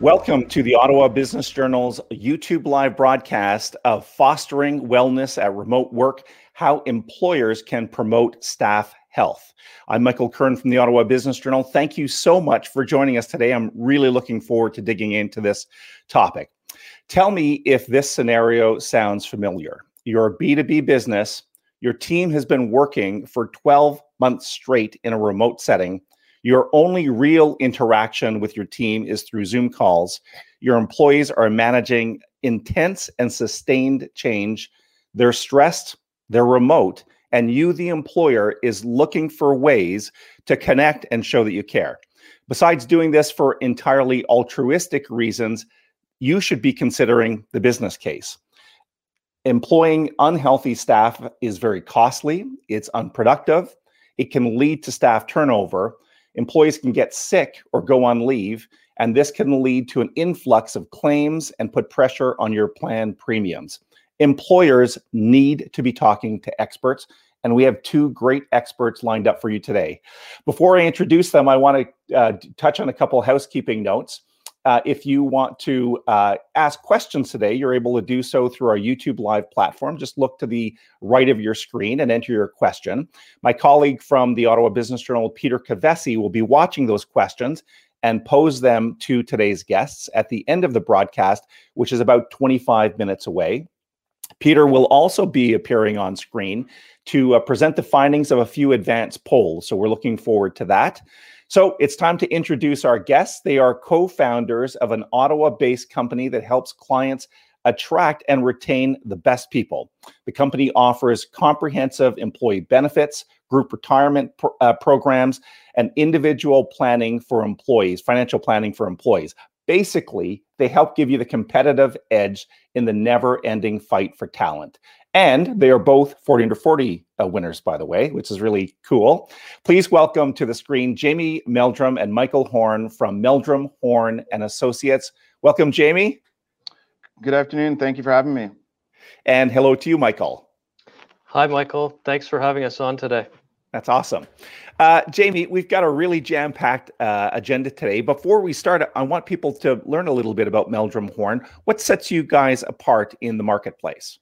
Welcome to the Ottawa Business Journal's YouTube live broadcast of Fostering Wellness at Remote Work How Employers Can Promote Staff Health. I'm Michael Kern from the Ottawa Business Journal. Thank you so much for joining us today. I'm really looking forward to digging into this topic. Tell me if this scenario sounds familiar. You're a B2B business, your team has been working for 12 months straight in a remote setting your only real interaction with your team is through Zoom calls. Your employees are managing intense and sustained change. They're stressed, they're remote, and you, the employer, is looking for ways to connect and show that you care. Besides doing this for entirely altruistic reasons, you should be considering the business case. Employing unhealthy staff is very costly, it's unproductive, it can lead to staff turnover employees can get sick or go on leave, and this can lead to an influx of claims and put pressure on your plan premiums. Employers need to be talking to experts, and we have two great experts lined up for you today. Before I introduce them, I want to uh, touch on a couple housekeeping notes. Uh, if you want to uh, ask questions today, you're able to do so through our YouTube Live platform. Just look to the right of your screen and enter your question. My colleague from the Ottawa Business Journal, Peter Kovessy, will be watching those questions and pose them to today's guests at the end of the broadcast, which is about 25 minutes away. Peter will also be appearing on screen to uh, present the findings of a few advanced polls. So we're looking forward to that. So it's time to introduce our guests. They are co founders of an Ottawa based company that helps clients attract and retain the best people. The company offers comprehensive employee benefits, group retirement uh, programs, and individual planning for employees, financial planning for employees. Basically, they help give you the competitive edge in the never ending fight for talent. And they are both 40 under 40 uh, winners, by the way, which is really cool. Please welcome to the screen Jamie Meldrum and Michael Horn from Meldrum, Horn and Associates. Welcome, Jamie. Good afternoon. Thank you for having me. And hello to you, Michael. Hi, Michael. Thanks for having us on today. That's awesome. Uh, Jamie, we've got a really jam packed uh, agenda today. Before we start, I want people to learn a little bit about Meldrum Horn. What sets you guys apart in the marketplace?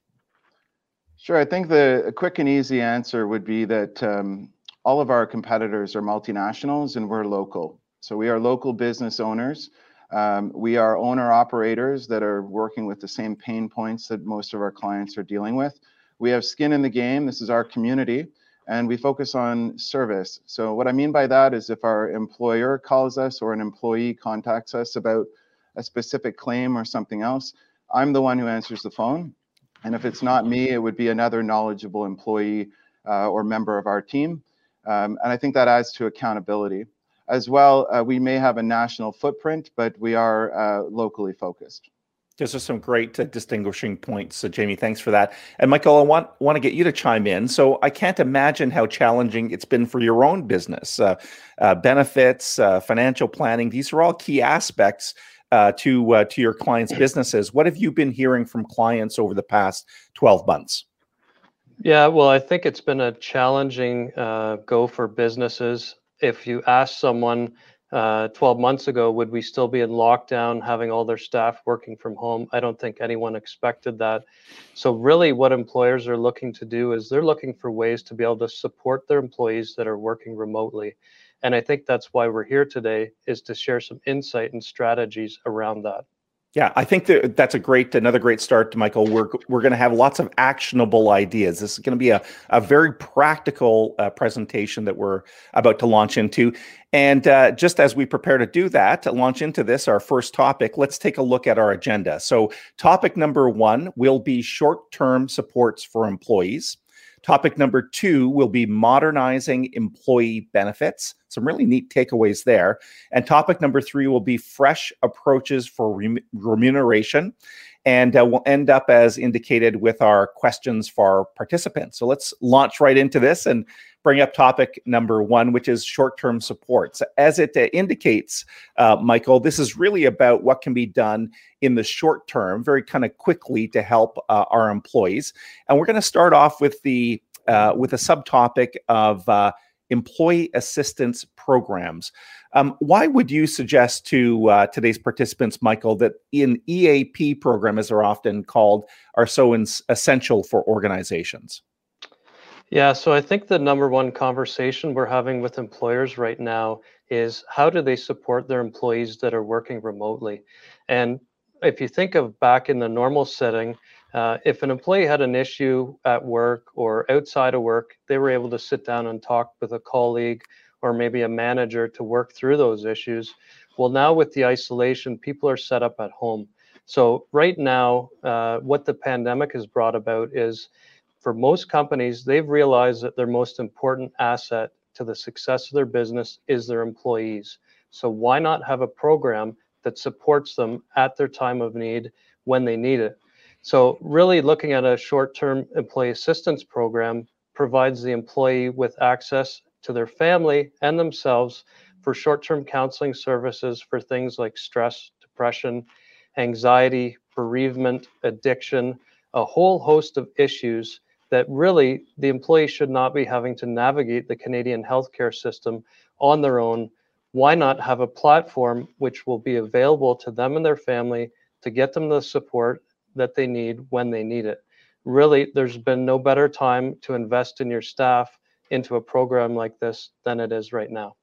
Sure. I think the quick and easy answer would be that um, all of our competitors are multinationals and we're local. So we are local business owners. Um, we are owner operators that are working with the same pain points that most of our clients are dealing with. We have skin in the game. This is our community and we focus on service. So what I mean by that is if our employer calls us or an employee contacts us about a specific claim or something else, I'm the one who answers the phone and if it's not me, it would be another knowledgeable employee uh, or member of our team. Um, and I think that adds to accountability. As well, uh, we may have a national footprint, but we are uh, locally focused. Those are some great uh, distinguishing points, so Jamie. Thanks for that. And Michael, I want want to get you to chime in. So I can't imagine how challenging it's been for your own business. Uh, uh, benefits, uh, financial planning; these are all key aspects uh, to uh, to your clients' businesses. What have you been hearing from clients over the past twelve months? Yeah, well, I think it's been a challenging uh, go for businesses. If you ask someone uh, 12 months ago, would we still be in lockdown, having all their staff working from home? I don't think anyone expected that. So, really, what employers are looking to do is they're looking for ways to be able to support their employees that are working remotely. And I think that's why we're here today is to share some insight and strategies around that. Yeah, I think that that's a great another great start, Michael. We're we're going to have lots of actionable ideas. This is going to be a a very practical uh, presentation that we're about to launch into. And uh, just as we prepare to do that, to launch into this, our first topic, let's take a look at our agenda. So, topic number one will be short term supports for employees. Topic number two will be modernizing employee benefits. Some really neat takeaways there. And topic number three will be fresh approaches for remuneration. And uh, we'll end up as indicated with our questions for our participants. So let's launch right into this and bring up topic number one, which is short term supports. As it uh, indicates, uh, Michael, this is really about what can be done in the short term, very kind of quickly to help uh, our employees. And we're going to start off with the uh, with a subtopic of uh, employee assistance programs. Um, why would you suggest to uh, today's participants, Michael, that an EAP program, as they're often called, are so essential for organizations? Yeah, so I think the number one conversation we're having with employers right now is how do they support their employees that are working remotely? And if you think of back in the normal setting, uh, if an employee had an issue at work or outside of work, they were able to sit down and talk with a colleague or maybe a manager to work through those issues. Well, now with the isolation, people are set up at home. So right now, uh, what the pandemic has brought about is for most companies, they've realized that their most important asset to the success of their business is their employees. So why not have a program that supports them at their time of need when they need it? So really looking at a short-term employee assistance program provides the employee with access to their family and themselves for short-term counseling services for things like stress, depression, anxiety, bereavement, addiction, a whole host of issues that really the employee should not be having to navigate the Canadian healthcare system on their own. Why not have a platform which will be available to them and their family to get them the support that they need when they need it? Really, there's been no better time to invest in your staff into a program like this than it is right now.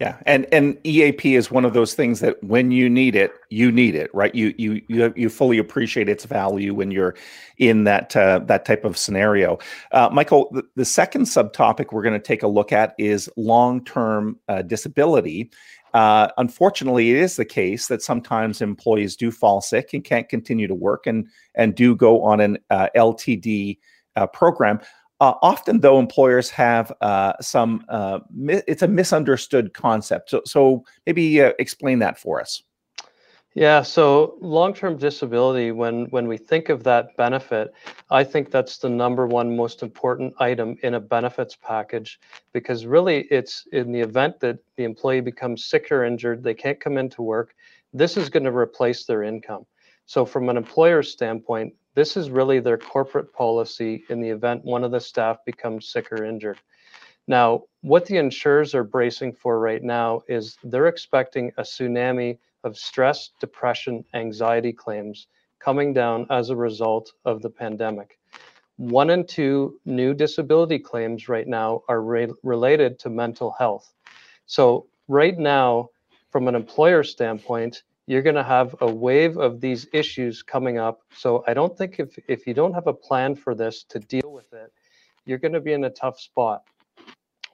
Yeah, and and EAP is one of those things that when you need it, you need it, right? You you you you fully appreciate its value when you're in that uh, that type of scenario. Uh, Michael, the, the, second subtopic we're going to take a look at is long term uh, disability. Uh, unfortunately, it is the case that sometimes employees do fall sick and can't continue to work and and do go on an uh, LTD uh, program. Uh, often, though, employers have uh, some, uh, mi- it's a misunderstood concept. So, so maybe uh, explain that for us. Yeah, so long-term disability, when when we think of that benefit, I think that's the number one most important item in a benefits package because really it's in the event that the employee becomes sick or injured, they can't come into work, this is going to replace their income. So from an employer's standpoint, this is really their corporate policy in the event one of the staff becomes sick or injured. Now, what the insurers are bracing for right now is they're expecting a tsunami of stress, depression, anxiety claims coming down as a result of the pandemic. One in two new disability claims right now are re related to mental health. So, right now, from an employer standpoint, you're going to have a wave of these issues coming up. So I don't think if, if you don't have a plan for this to deal with it, you're going to be in a tough spot.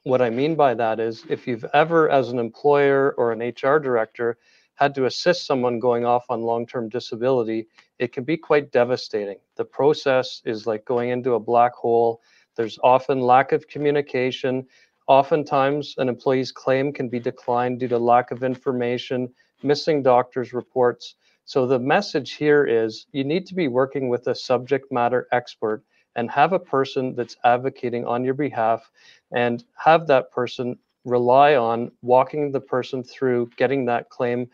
What I mean by that is if you've ever, as an employer or an HR director, had to assist someone going off on long term disability, it can be quite devastating. The process is like going into a black hole. There's often lack of communication. Oftentimes, an employee's claim can be declined due to lack of information missing doctors' reports. So the message here is you need to be working with a subject matter expert and have a person that's advocating on your behalf and have that person rely on walking the person through getting that claim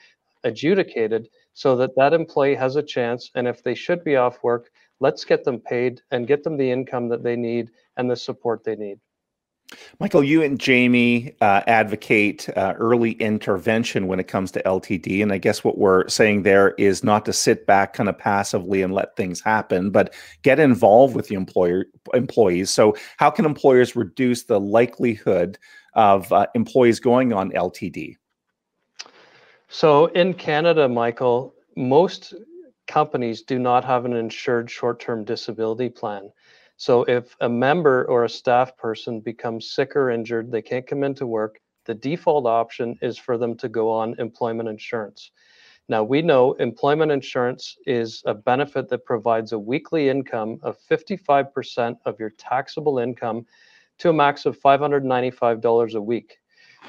adjudicated so that that employee has a chance and if they should be off work let's get them paid and get them the income that they need and the support they need Michael, you and Jamie uh, advocate uh, early intervention when it comes to LTD. And I guess what we're saying there is not to sit back kind of passively and let things happen, but get involved with the employer employees. So, how can employers reduce the likelihood of uh, employees going on LTD? So, in Canada, Michael, most companies do not have an insured short term disability plan. So if a member or a staff person becomes sick or injured, they can't come into work, the default option is for them to go on employment insurance. Now, we know employment insurance is a benefit that provides a weekly income of 55% of your taxable income to a max of $595 a week.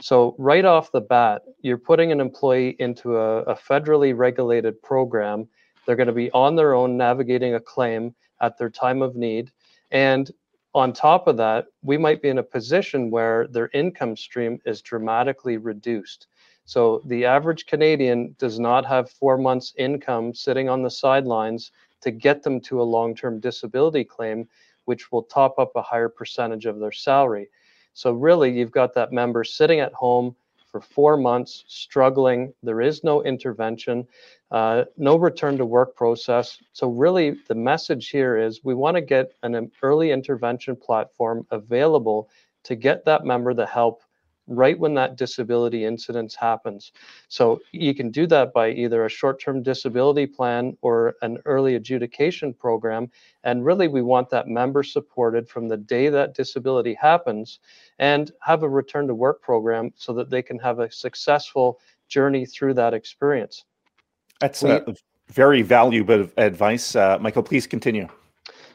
So, right off the bat, you're putting an employee into a, a federally regulated program. They're going to be on their own navigating a claim at their time of need. And on top of that, we might be in a position where their income stream is dramatically reduced. So the average Canadian does not have four months' income sitting on the sidelines to get them to a long term disability claim, which will top up a higher percentage of their salary. So, really, you've got that member sitting at home for four months, struggling. There is no intervention, uh, no return to work process. So, really, the message here is we want to get an early intervention platform available to get that member the help right when that disability incidence happens. So you can do that by either a short-term disability plan or an early adjudication program. And really we want that member supported from the day that disability happens and have a return to work program so that they can have a successful journey through that experience. That's we, very valuable advice. Uh, Michael, please continue.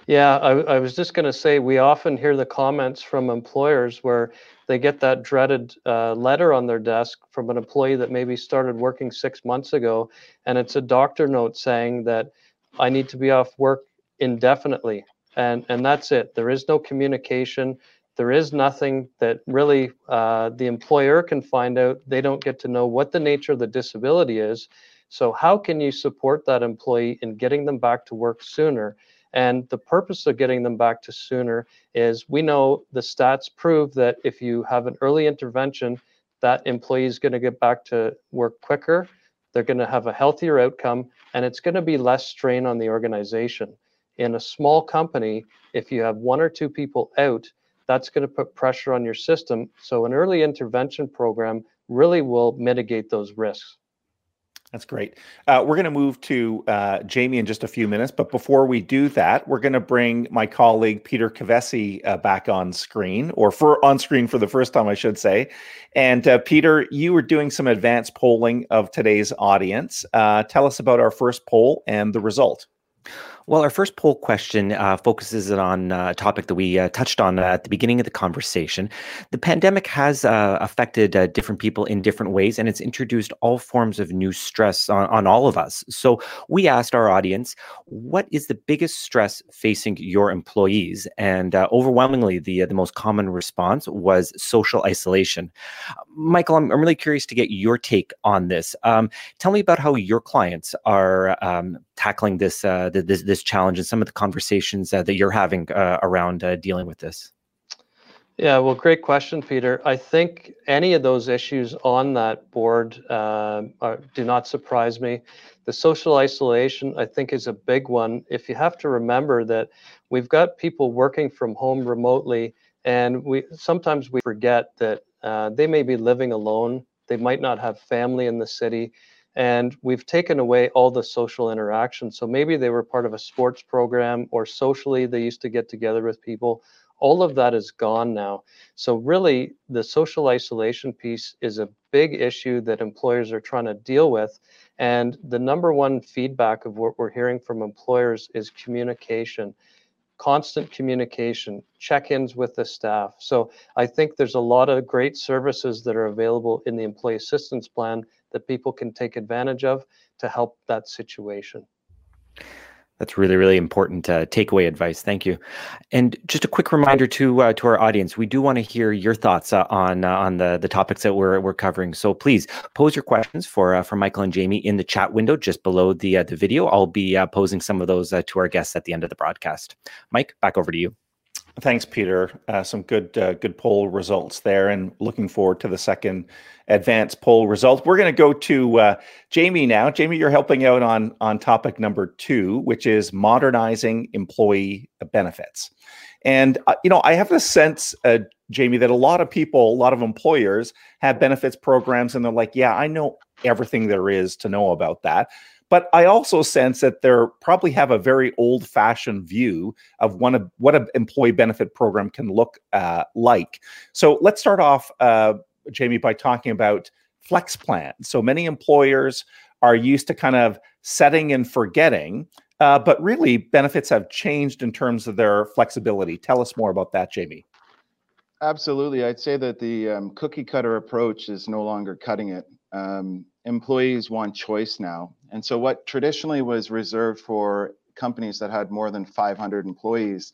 Yeah, I, I was just going to say we often hear the comments from employers where they get that dreaded uh, letter on their desk from an employee that maybe started working six months ago, and it's a doctor note saying that I need to be off work indefinitely, and and that's it. There is no communication. There is nothing that really uh, the employer can find out. They don't get to know what the nature of the disability is. So how can you support that employee in getting them back to work sooner? And the purpose of getting them back to sooner is we know the stats prove that if you have an early intervention, that employee is going to get back to work quicker. They're going to have a healthier outcome, and it's going to be less strain on the organization. In a small company, if you have one or two people out, that's going to put pressure on your system. So, an early intervention program really will mitigate those risks. That's great. Uh, we're going to move to uh, Jamie in just a few minutes, but before we do that, we're going to bring my colleague Peter Kovessy uh, back on screen, or for on screen for the first time, I should say. And uh, Peter, you were doing some advanced polling of today's audience. Uh, tell us about our first poll and the result. Well, our first poll question uh, focuses on uh, a topic that we uh, touched on uh, at the beginning of the conversation. The pandemic has uh, affected uh, different people in different ways, and it's introduced all forms of new stress on, on all of us. So we asked our audience, what is the biggest stress facing your employees? And overwhelmingly, the, the most common response was social isolation. Michael, I'm, I'm really curious to get your take on this. Um, tell me about how your clients are um, tackling this, this, this challenge and some of the conversations that you're having uh, around uh, dealing with this? Yeah, well, great question, Peter. I think any of those issues on that board uh, are, do not surprise me. The social isolation, I think, is a big one. If you have to remember that we've got people working from home remotely, and we sometimes we forget that uh, they may be living alone. They might not have family in the city and we've taken away all the social interaction. So maybe they were part of a sports program or socially they used to get together with people. All of that is gone now. So really the social isolation piece is a big issue that employers are trying to deal with. And the number one feedback of what we're hearing from employers is communication constant communication, check-ins with the staff. So I think there's a lot of great services that are available in the employee assistance plan that people can take advantage of to help that situation. That's really, really important uh, takeaway advice. Thank you. And just a quick reminder to uh, to our audience, we do want to hear your thoughts uh, on uh, on the the topics that we're we're covering. So please pose your questions for uh, for Michael and Jamie in the chat window just below the uh, the video. I'll be posing some of those to our guests at the end of the broadcast. Mike, back over to you. Thanks, Peter. Uh, some good uh, good poll results there, and looking forward to the second advanced poll result. We're going to go to uh, Jamie now. Jamie, you're helping out on on topic number two, which is modernizing employee benefits. And uh, you know, I have the sense, uh, Jamie, that a lot of people, a lot of employers have benefits programs, and they're like, "Yeah, I know everything there is to know about that." But I also sense that they probably have a very old fashioned view of one of what an employee benefit program can look uh, like. So let's start off, uh, Jamie, by talking about flex plans. So many employers are used to kind of setting and forgetting, uh, but really benefits have changed in terms of their flexibility. Tell us more about that, Jamie. Absolutely. I'd say that the um, cookie cutter approach is no longer cutting it. Um, employees want choice now. And so, what traditionally was reserved for companies that had more than 500 employees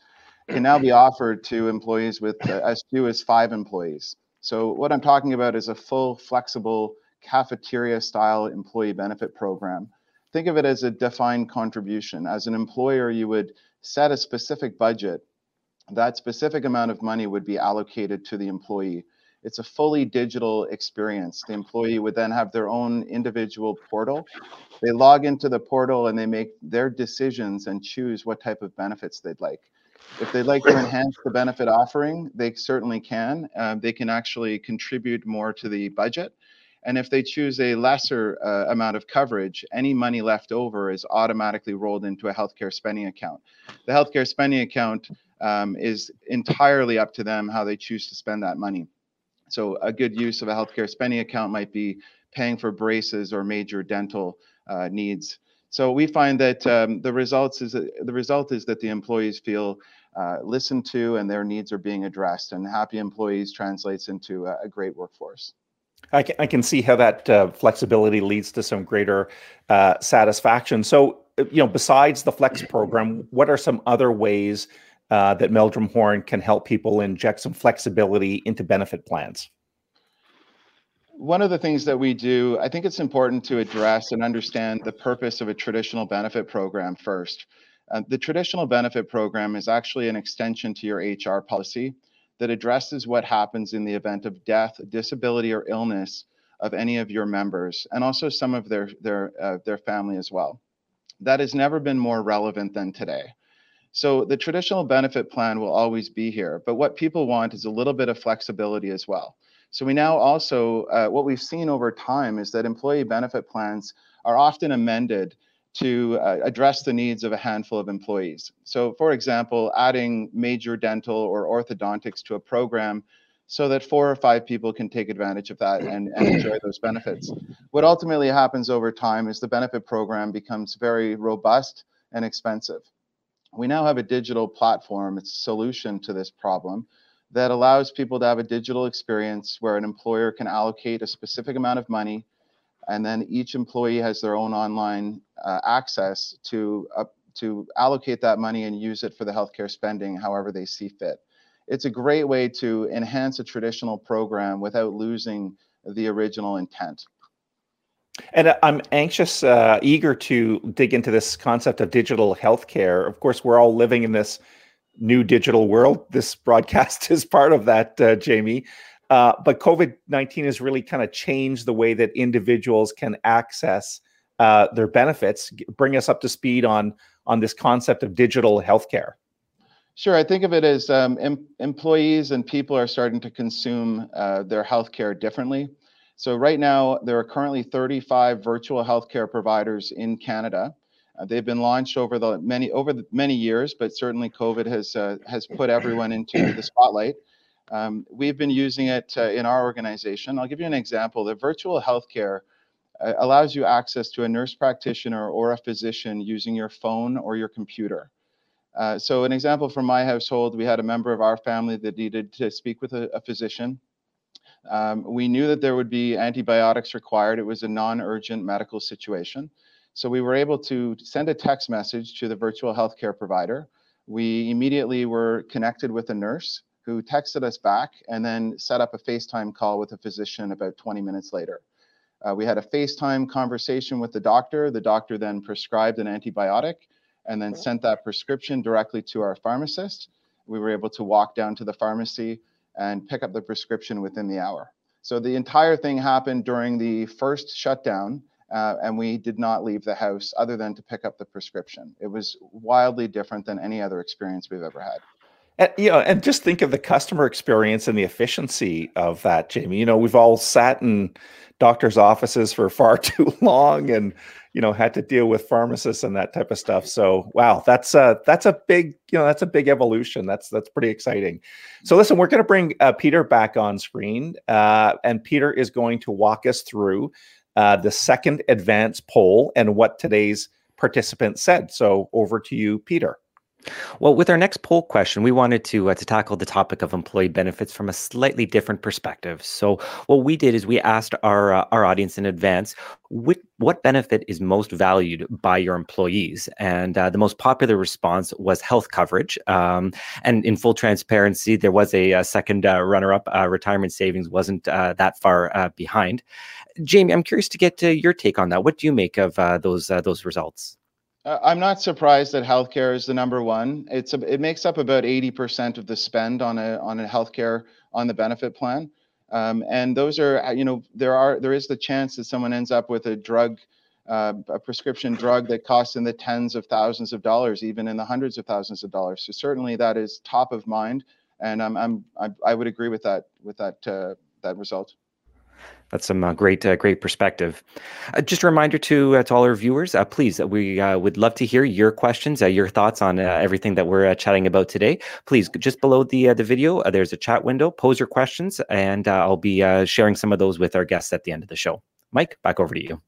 can now be offered to employees with uh, as few as five employees. So, what I'm talking about is a full, flexible, cafeteria style employee benefit program. Think of it as a defined contribution. As an employer, you would set a specific budget. That specific amount of money would be allocated to the employee. It's a fully digital experience. The employee would then have their own individual portal. They log into the portal and they make their decisions and choose what type of benefits they'd like. If they'd like to enhance the benefit offering, they certainly can. Uh, they can actually contribute more to the budget. And if they choose a lesser uh, amount of coverage, any money left over is automatically rolled into a healthcare spending account. The healthcare spending account um, is entirely up to them how they choose to spend that money. So a good use of a healthcare spending account might be paying for braces or major dental uh, needs. So we find that um, the results is that, the result is that the employees feel uh, listened to and their needs are being addressed, and happy employees translates into a, a great workforce. I can, I can see how that uh, flexibility leads to some greater uh, satisfaction. So, uh, you know, besides the Flex program, what are some other ways uh, that Meldrum Horn can help people inject some flexibility into benefit plans? One of the things that we do, I think it's important to address and understand the purpose of a traditional benefit program first. Uh, the traditional benefit program is actually an extension to your HR policy that addresses what happens in the event of death, disability, or illness of any of your members, and also some of their their uh, their family as well. That has never been more relevant than today. So the traditional benefit plan will always be here, but what people want is a little bit of flexibility as well. So we now also, uh, what we've seen over time is that employee benefit plans are often amended to uh, address the needs of a handful of employees. So, for example, adding major dental or orthodontics to a program so that four or five people can take advantage of that and, and enjoy those benefits. What ultimately happens over time is the benefit program becomes very robust and expensive. We now have a digital platform, it's a solution to this problem that allows people to have a digital experience where an employer can allocate a specific amount of money and then each employee has their own online uh, access to uh, to allocate that money and use it for the healthcare spending however they see fit. It's a great way to enhance a traditional program without losing the original intent. And I'm anxious, uh, eager to dig into this concept of digital healthcare. Of course, we're all living in this new digital world. This broadcast is part of that, uh, Jamie. Uh, but COVID 19 has really kind of changed the way that individuals can access uh, their benefits. Bring us up to speed on, on this concept of digital healthcare. Sure. I think of it as um, em- employees and people are starting to consume uh, their healthcare differently. So, right now, there are currently 35 virtual healthcare providers in Canada. Uh, they've been launched over the many over the many years, but certainly COVID has uh, has put everyone into the spotlight. Um, we've been using it uh, in our organization. I'll give you an example. The virtual healthcare uh, allows you access to a nurse practitioner or a physician using your phone or your computer. Uh, so an example from my household, we had a member of our family that needed to speak with a, a physician. Um, we knew that there would be antibiotics required. It was a non-urgent medical situation. So we were able to send a text message to the virtual healthcare provider. We immediately were connected with a nurse who texted us back and then set up a FaceTime call with a physician about 20 minutes later. Uh, we had a FaceTime conversation with the doctor. The doctor then prescribed an antibiotic and then sent that prescription directly to our pharmacist. We were able to walk down to the pharmacy and pick up the prescription within the hour. So the entire thing happened during the first shutdown, uh, and we did not leave the house other than to pick up the prescription. It was wildly different than any other experience we've ever had. And, you know, and just think of the customer experience and the efficiency of that, Jamie. You know, we've all sat in doctors' offices for far too long, and you know, had to deal with pharmacists and that type of stuff. So, wow, that's a that's a big, you know, that's a big evolution. That's that's pretty exciting. So, listen, we're going to bring uh, Peter back on screen, uh, and Peter is going to walk us through uh, the second advance poll and what today's participants said. So, over to you, Peter. Well, with our next poll question, we wanted to uh, to tackle the topic of employee benefits from a slightly different perspective. So, what we did is we asked our uh, our audience in advance what what benefit is most valued by your employees, and uh, the most popular response was health coverage. Um, and in full transparency, there was a, a second uh, runner up. Uh, retirement savings wasn't uh, that far behind. Jamie, I'm curious to get your take on that. What do you make of those those results? I'm not surprised that healthcare is the number one. It's a, it makes up about 80% of the spend on a on a healthcare on the benefit plan. Um, and those are, uh, you know, there are there is the chance that someone ends up with a drug, uh, a prescription drug that costs in the tens of thousands of dollars, even in the hundreds of thousands of dollars. So certainly that is top of mind, and I'm, I'm I, I would agree with that with that uh, that result. That's some uh, great, uh, great perspective. Uh, just a reminder to uh, to all our viewers, uh, please, we uh, would love to hear your questions, your thoughts on everything that we're chatting about today. Please, just below the the video, there's a chat window. Pose your questions, and I'll be sharing some of those with our guests at the end of the show. Mike, back over to you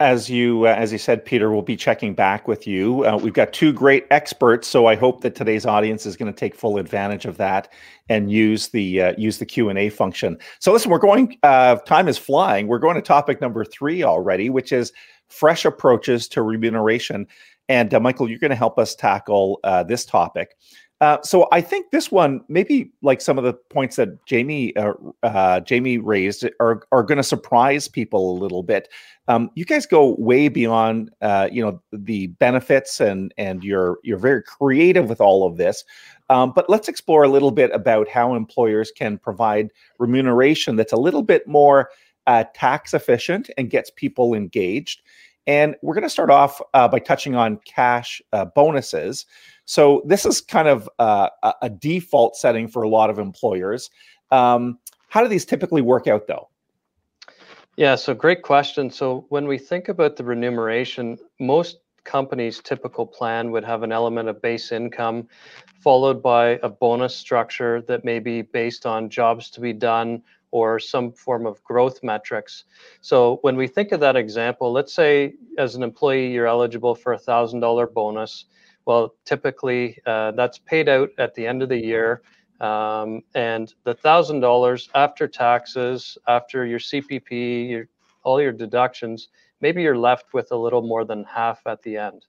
as you uh, as you said peter we'll be checking back with you. Uh, we've got two great experts so i hope that today's audience is going to take full advantage of that and use the uh, use the q&a function. So listen we're going uh, time is flying. We're going to topic number three already which is fresh approaches to remuneration. And uh, michael you're going to help us tackle uh, this topic uh, so I think this one, maybe like some of the points that Jamie uh, uh, Jamie raised, are are going to surprise people a little bit. Um, you guys go way beyond, uh, you know, the benefits, and and you're you're very creative with all of this. Um, but let's explore a little bit about how employers can provide remuneration that's a little bit more uh, tax efficient and gets people engaged. And we're going to start off by touching on cash bonuses. So this is kind of uh, a default setting for a lot of employers. Um, how do these typically work out, though? Yeah, so great question. So when we think about the remuneration, most companies' typical plan would have an element of base income, followed by a bonus structure that may be based on jobs to be done or some form of growth metrics. So when we think of that example, let's say as an employee, you're eligible for a $1,000 bonus. Well, typically uh, that's paid out at the end of the year. Um, and the thousand dollars after taxes, after your CPP, your all your deductions, maybe you're left with a little more than half at the end.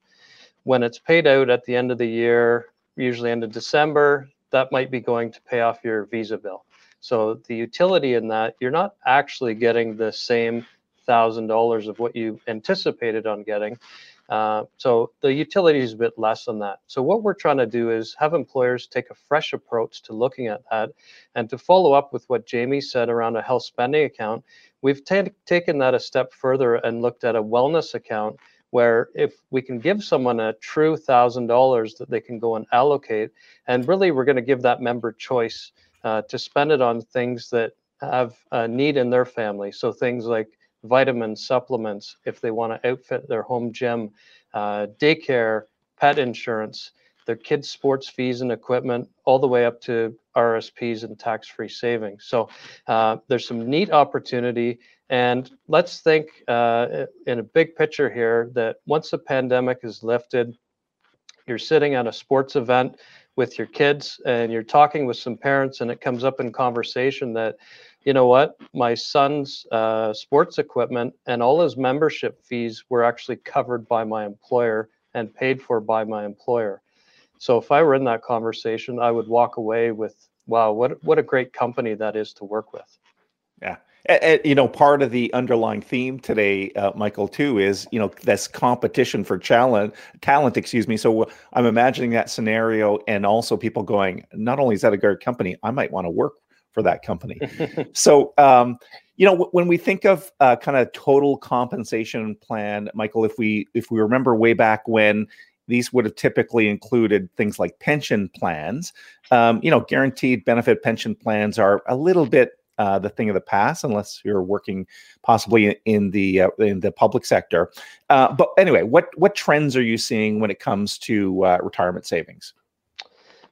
When it's paid out at the end of the year, usually end of December, that might be going to pay off your visa bill. So the utility in that, you're not actually getting the same thousand dollars of what you anticipated on getting. Uh, so the utility is a bit less than that. So what we're trying to do is have employers take a fresh approach to looking at that. And to follow up with what Jamie said around a health spending account, we've taken that a step further and looked at a wellness account where if we can give someone a true thousand dollars that they can go and allocate, and really we're going to give that member choice uh, to spend it on things that have a need in their family. So things like vitamins, supplements, if they want to outfit their home gym, uh, daycare, pet insurance, their kids' sports fees and equipment, all the way up to RSPs and tax-free savings. So uh, there's some neat opportunity. And let's think uh, in a big picture here that once the pandemic is lifted, you're sitting at a sports event with your kids and you're talking with some parents and it comes up in conversation that you know what? My son's uh, sports equipment and all his membership fees were actually covered by my employer and paid for by my employer. So if I were in that conversation, I would walk away with, wow, what what a great company that is to work with. Yeah. And, you know, part of the underlying theme today, uh, Michael, too, is you know this competition for talent, talent. Excuse me. So I'm imagining that scenario, and also people going, not only is that a great company, I might want to work for that company. so, um, you know, when we think of uh, kind of total compensation plan, Michael, if we if we remember way back when these would have typically included things like pension plans. Um, you know, guaranteed benefit pension plans are a little bit uh, the thing of the past, unless you're working possibly in the uh, in the public sector. Uh, but anyway, what what trends are you seeing when it comes to uh, retirement savings?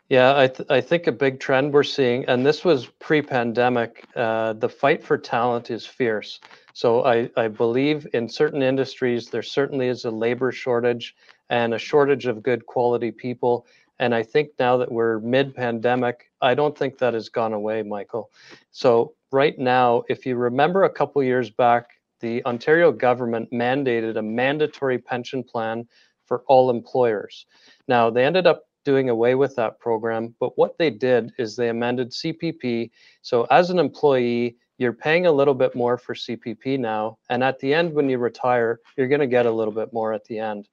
Yeah, I, th- I think a big trend we're seeing, and this was pre pandemic, uh, the fight for talent is fierce. So I, I believe in certain industries, there certainly is a labor shortage and a shortage of good quality people. And I think now that we're mid pandemic, I don't think that has gone away, Michael. So, right now, if you remember a couple years back, the Ontario government mandated a mandatory pension plan for all employers. Now, they ended up doing away with that program. But what they did is they amended CPP. So as an employee, you're paying a little bit more for CPP now. And at the end, when you retire, you're going to get a little bit more at the end.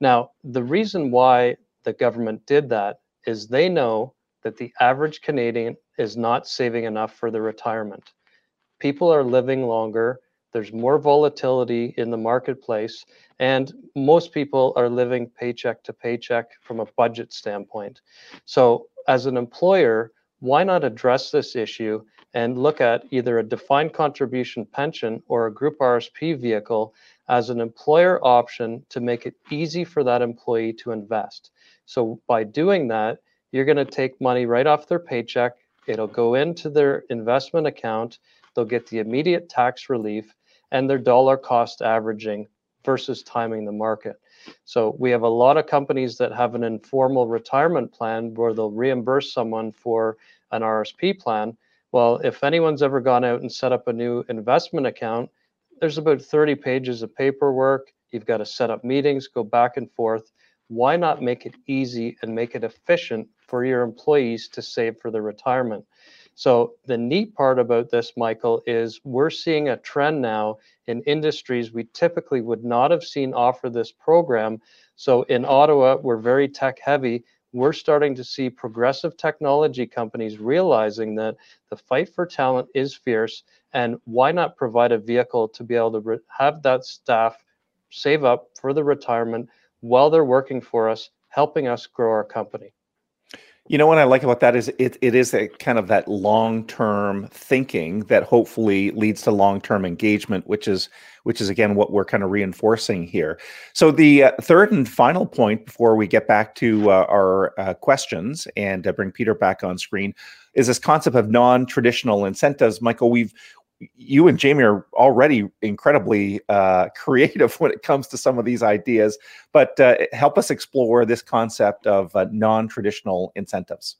Now, the reason why the government did that is they know that the average Canadian is not saving enough for the retirement. People are living longer. There's more volatility in the marketplace, and most people are living paycheck to paycheck from a budget standpoint. So, as an employer, why not address this issue and look at either a defined contribution pension or a group RSP vehicle as an employer option to make it easy for that employee to invest? So, by doing that, you're going to take money right off their paycheck. It'll go into their investment account. They'll get the immediate tax relief and their dollar cost averaging versus timing the market. So we have a lot of companies that have an informal retirement plan where they'll reimburse someone for an RSP plan. Well, if anyone's ever gone out and set up a new investment account, there's about 30 pages of paperwork. You've got to set up meetings, go back and forth. Why not make it easy and make it efficient for your employees to save for their retirement? So the neat part about this, Michael, is we're seeing a trend now in industries we typically would not have seen offer this program. So in Ottawa, we're very tech heavy. We're starting to see progressive technology companies realizing that the fight for talent is fierce, and why not provide a vehicle to be able to re- have that staff save up for the retirement while they're working for us, helping us grow our company. You know what I like about that is it it is a kind of that long term thinking that hopefully leads to long term engagement, which is which is again what we're kind of reinforcing here. So the uh, third and final point before we get back to uh, our uh, questions and uh, bring Peter back on screen is this concept of non traditional incentives. Michael, we've you and Jamie are already incredibly uh, creative when it comes to some of these ideas, but uh, help us explore this concept of uh, non-traditional incentives.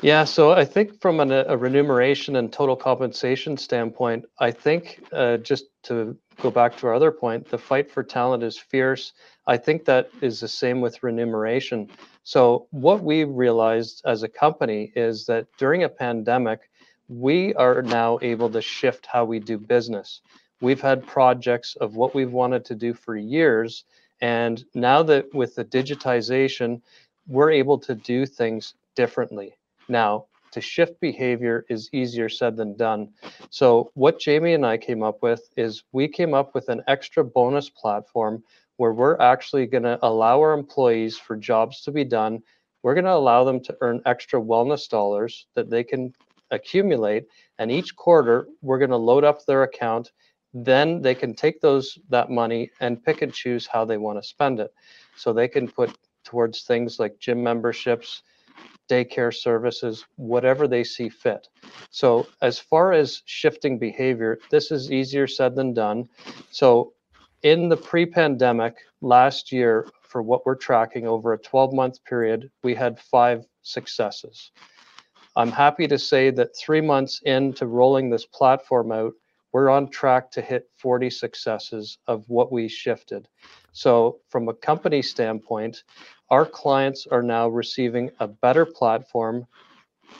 Yeah, so I think from an, a remuneration and total compensation standpoint, I think uh, just to go back to our other point, the fight for talent is fierce. I think that is the same with remuneration. So what we realized as a company is that during a pandemic, we are now able to shift how we do business. We've had projects of what we've wanted to do for years. And now that with the digitization, we're able to do things differently. Now, to shift behavior is easier said than done. So, what Jamie and I came up with is we came up with an extra bonus platform where we're actually going to allow our employees for jobs to be done. We're going to allow them to earn extra wellness dollars that they can accumulate and each quarter we're going to load up their account. Then they can take those that money and pick and choose how they want to spend it. So they can put towards things like gym memberships daycare services whatever they see fit. So as far as shifting behavior this is easier said than done. So in the pre-pandemic last year for what we're tracking over a 12 month period we had five successes I'm happy to say that three months into rolling this platform out, we're on track to hit 40 successes of what we shifted. So, from a company standpoint, our clients are now receiving a better platform,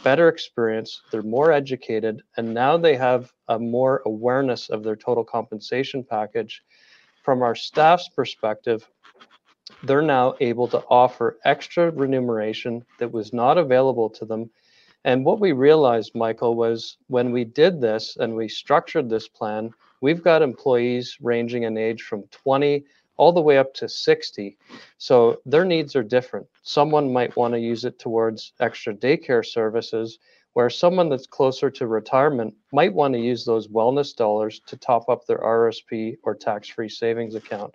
better experience, they're more educated, and now they have a more awareness of their total compensation package. From our staff's perspective, they're now able to offer extra remuneration that was not available to them and what we realized, Michael, was when we did this and we structured this plan, we've got employees ranging in age from 20 all the way up to 60. So their needs are different. Someone might want to use it towards extra daycare services, where someone that's closer to retirement might want to use those wellness dollars to top up their RSP or tax free savings account.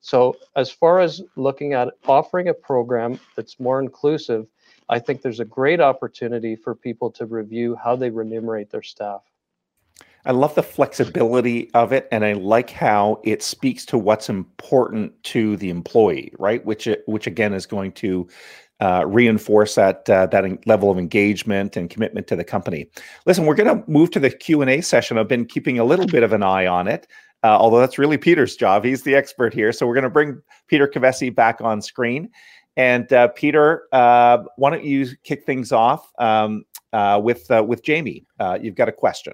So, as far as looking at offering a program that's more inclusive, I think there's a great opportunity for people to review how they remunerate their staff. I love the flexibility of it, and I like how it speaks to what's important to the employee, right? Which, which again is going to uh, reinforce that uh, that level of engagement and commitment to the company. Listen, we're going to move to the Q and A session. I've been keeping a little bit of an eye on it, uh, although that's really Peter's job. He's the expert here, so we're going to bring Peter Kovessy back on screen. And uh, Peter, uh, why don't you kick things off um, uh, with uh, with Jamie? Uh, you've got a question.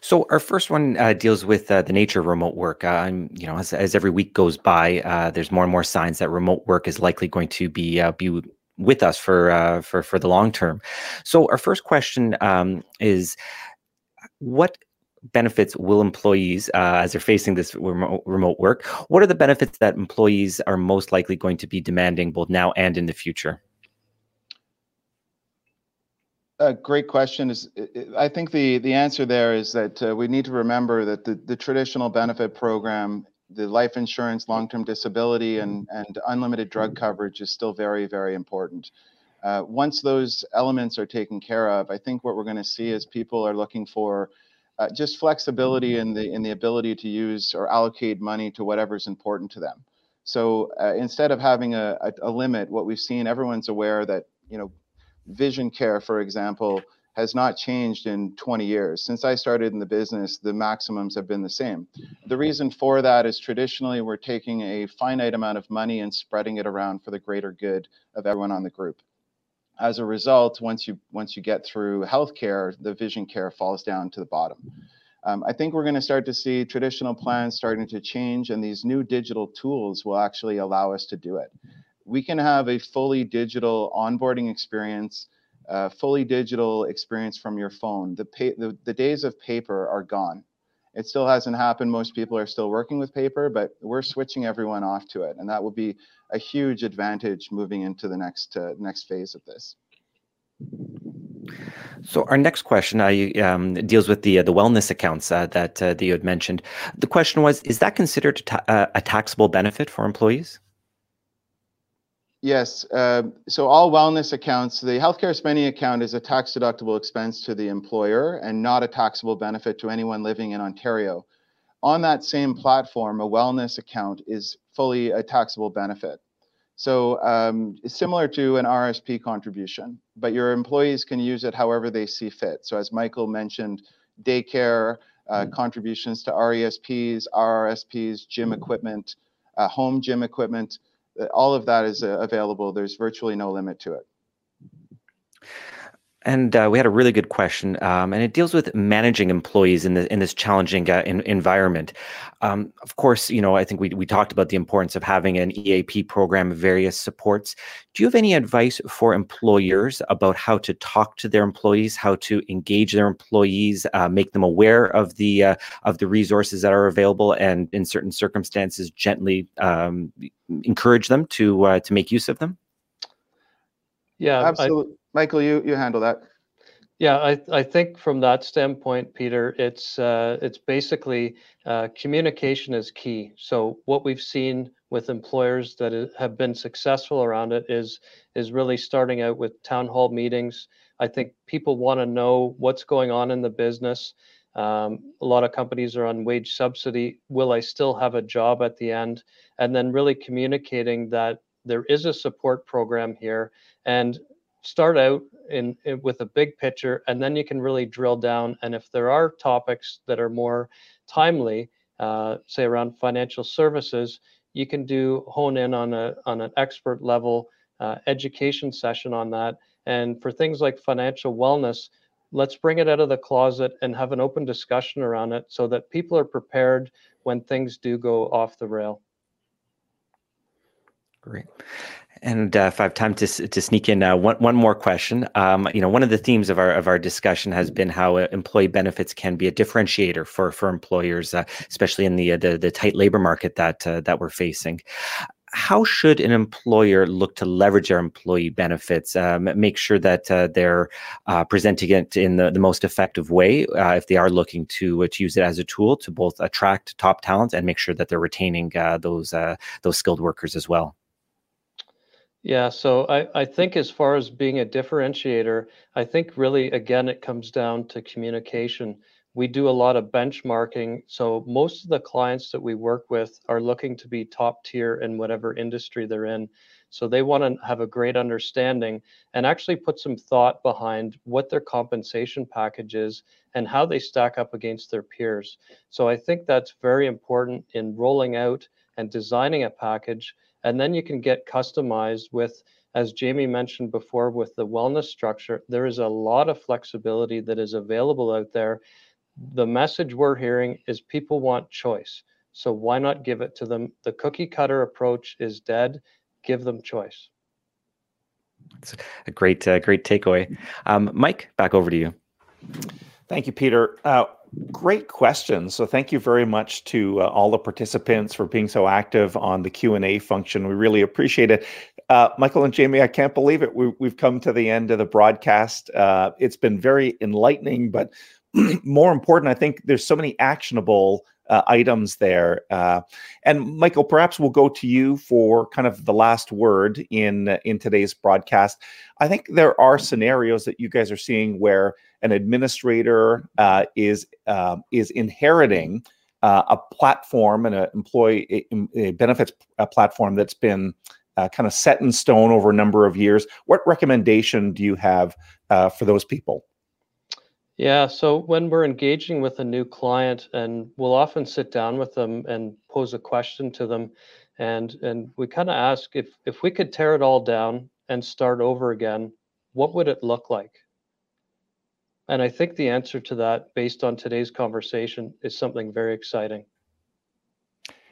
So our first one uh, deals with the nature of remote work. I'm, you know, as, as every week goes by, there's more and more signs that remote work is likely going to be be with us for for for the long term. So our first question um, is, what benefits will employees, uh, as they're facing this remote, remote work, what are the benefits that employees are most likely going to be demanding both now and in the future? A great question. Is I think the the answer there is that uh, we need to remember that the, the traditional benefit program, the life insurance, long-term disability, and and unlimited drug coverage is still very very important. Uh, once those elements are taken care of, I think what we're going to see is people are looking for uh, just flexibility in the in the ability to use or allocate money to whatever's important to them. So uh, instead of having a, a, a, limit, what we've seen, everyone's aware that you know, vision care, for example, has not changed in 20 years. Since I started in the business, the maximums have been the same. The reason for that is traditionally we're taking a finite amount of money and spreading it around for the greater good of everyone on the group as a result, once you once you get through healthcare, the vision care falls down to the bottom. Um, I think we're going to start to see traditional plans starting to change, and these new digital tools will actually allow us to do it. We can have a fully digital onboarding experience, uh, fully digital experience from your phone. The, pa- the, the days of paper are gone. It still hasn't happened. Most people are still working with paper, but we're switching everyone off to it, and that will be a huge advantage moving into the next uh, next phase of this. So our next question um, deals with the uh, the wellness accounts uh, that uh, that you had mentioned. The question was: Is that considered ta- uh, a taxable benefit for employees? Yes. Uh, so all wellness accounts, the healthcare spending account is a tax deductible expense to the employer and not a taxable benefit to anyone living in Ontario. On that same platform, a wellness account is fully a taxable benefit. So um, it's similar to an RSP contribution, but your employees can use it however they see fit. So as Michael mentioned, daycare, uh, contributions to RESPs, RRSPs, gym equipment, uh, home gym equipment, all of that is uh, available. There's virtually no limit to it. And uh, we had a really good question, um, and it deals with managing employees in, the, in this challenging uh, in, environment. Um, of course, you know, I think we, we talked about the importance of having an EAP program, various supports. Do you have any advice for employers about how to talk to their employees, how to engage their employees, uh, make them aware of the uh, of the resources that are available, and in certain circumstances, gently um, encourage them to uh, to make use of them? Yeah, absolutely. I, Michael, you you handle that. Yeah, I, I think from that standpoint, Peter, it's uh, it's basically uh, communication is key. So what we've seen with employers that have been successful around it is is really starting out with town hall meetings. I think people want to know what's going on in the business. Um, a lot of companies are on wage subsidy. Will I still have a job at the end? And then really communicating that there is a support program here and start out in, in, with a big picture and then you can really drill down and if there are topics that are more timely uh, say around financial services you can do hone in on a on an expert level uh, education session on that and for things like financial wellness let's bring it out of the closet and have an open discussion around it so that people are prepared when things do go off the rail Great. And uh, if I have time to to sneak in uh, one one more question, um, you know, one of the themes of our of our discussion has been how uh, employee benefits can be a differentiator for for employers, uh, especially in the, uh, the the tight labor market that uh, that we're facing. How should an employer look to leverage their employee benefits, um, make sure that they're presenting it in the, the most effective way if they are looking to to use it as a tool to both attract top talent and make sure that they're retaining those those skilled workers as well? Yeah, so I, I think as far as being a differentiator, I think really, again, it comes down to communication. We do a lot of benchmarking. So most of the clients that we work with are looking to be top tier in whatever industry they're in. So they want to have a great understanding and actually put some thought behind what their compensation package is and how they stack up against their peers. So I think that's very important in rolling out and designing a package and then you can get customized with, as Jamie mentioned before, with the wellness structure. There is a lot of flexibility that is available out there. The message we're hearing is people want choice. So why not give it to them? The cookie cutter approach is dead. Give them choice. It's a great, uh, great takeaway. Um, Mike, back over to you. Thank you, Peter. Uh, great question. So thank you very much to uh, all the participants for being so active on the Q&A function. We really appreciate it. Uh, Michael and Jamie, I can't believe it. We, have come to the end of the broadcast. Uh, it's been very enlightening, but more important, I think there's so many actionable uh, items there. Uh, and Michael, perhaps we'll go to you for kind of the last word in in today's broadcast. I think there are scenarios that you guys are seeing where an administrator uh, is uh, is inheriting uh, a platform and an employee a, a benefits a platform that's been uh, kind of set in stone over a number of years. What recommendation do you have for those people? Yeah, so when we're engaging with a new client, and we'll often sit down with them and pose a question to them, and and we kind of ask if if we could tear it all down and start over again, what would it look like? And I think the answer to that, based on today's conversation, is something very exciting.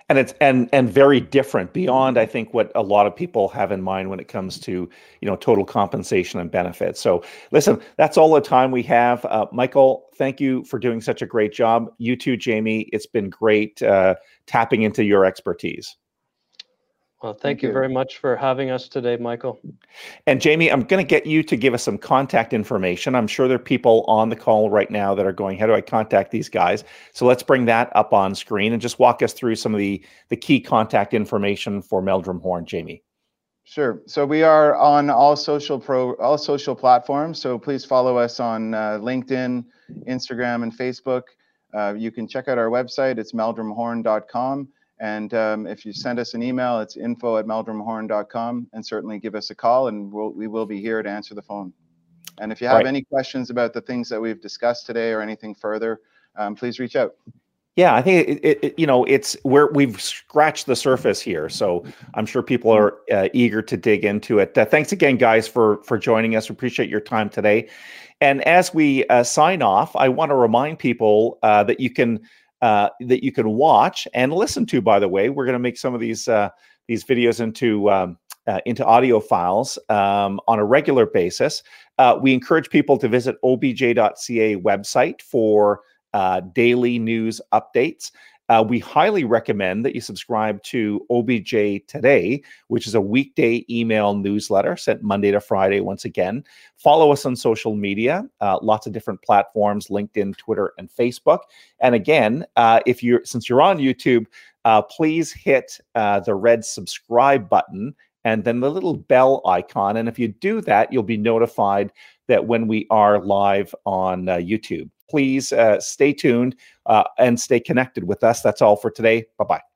And it's and and very different beyond i think what a lot of people have in mind when it comes to you know total compensation and benefits. So listen that's all the time we have. Uh, michael thank you for doing such a great job. You too jamie. It's been great uh, tapping into your expertise well, thank, thank you, you very much for having us today, Michael. And Jamie, I'm going to get you to give us some contact information. I'm sure there are people on the call right now that are going, "How do I contact these guys?" So let's bring that up on screen and just walk us through some of the the key contact information for Meldrum Horn, Jamie. Sure. So we are on all social pro all social platforms. So please follow us on uh, LinkedIn, Instagram, and Facebook. Uh, you can check out our website. It's meldrumhorn.com. And um, if you send us an email, it's info at meldrumhorn.com and certainly give us a call and we'll, we will be here to answer the phone. And if you have right. any questions about the things that we've discussed today or anything further, um, please reach out. Yeah, I think it, it, you know it's where we've scratched the surface here, so I'm sure people are uh, eager to dig into it. Uh, thanks again, guys, for for joining us. We appreciate your time today. And as we uh, sign off, I want to remind people uh, that you can uh, that you can watch and listen to. By the way, we're going to make some of these uh, these videos into um, uh, into audio files um, on a regular basis. Uh, we encourage people to visit obj.ca website for uh, daily news updates. Uh, we highly recommend that you subscribe to OBJ Today, which is a weekday email newsletter sent Monday to Friday. Once again, follow us on social media, uh, lots of different platforms: LinkedIn, Twitter, and Facebook. And again, uh, if you're since you're on YouTube, uh, please hit uh, the red subscribe button and then the little bell icon. And if you do that, you'll be notified that when we are live on uh, YouTube please uh, stay tuned uh, and stay connected with us. That's all for today. Bye bye.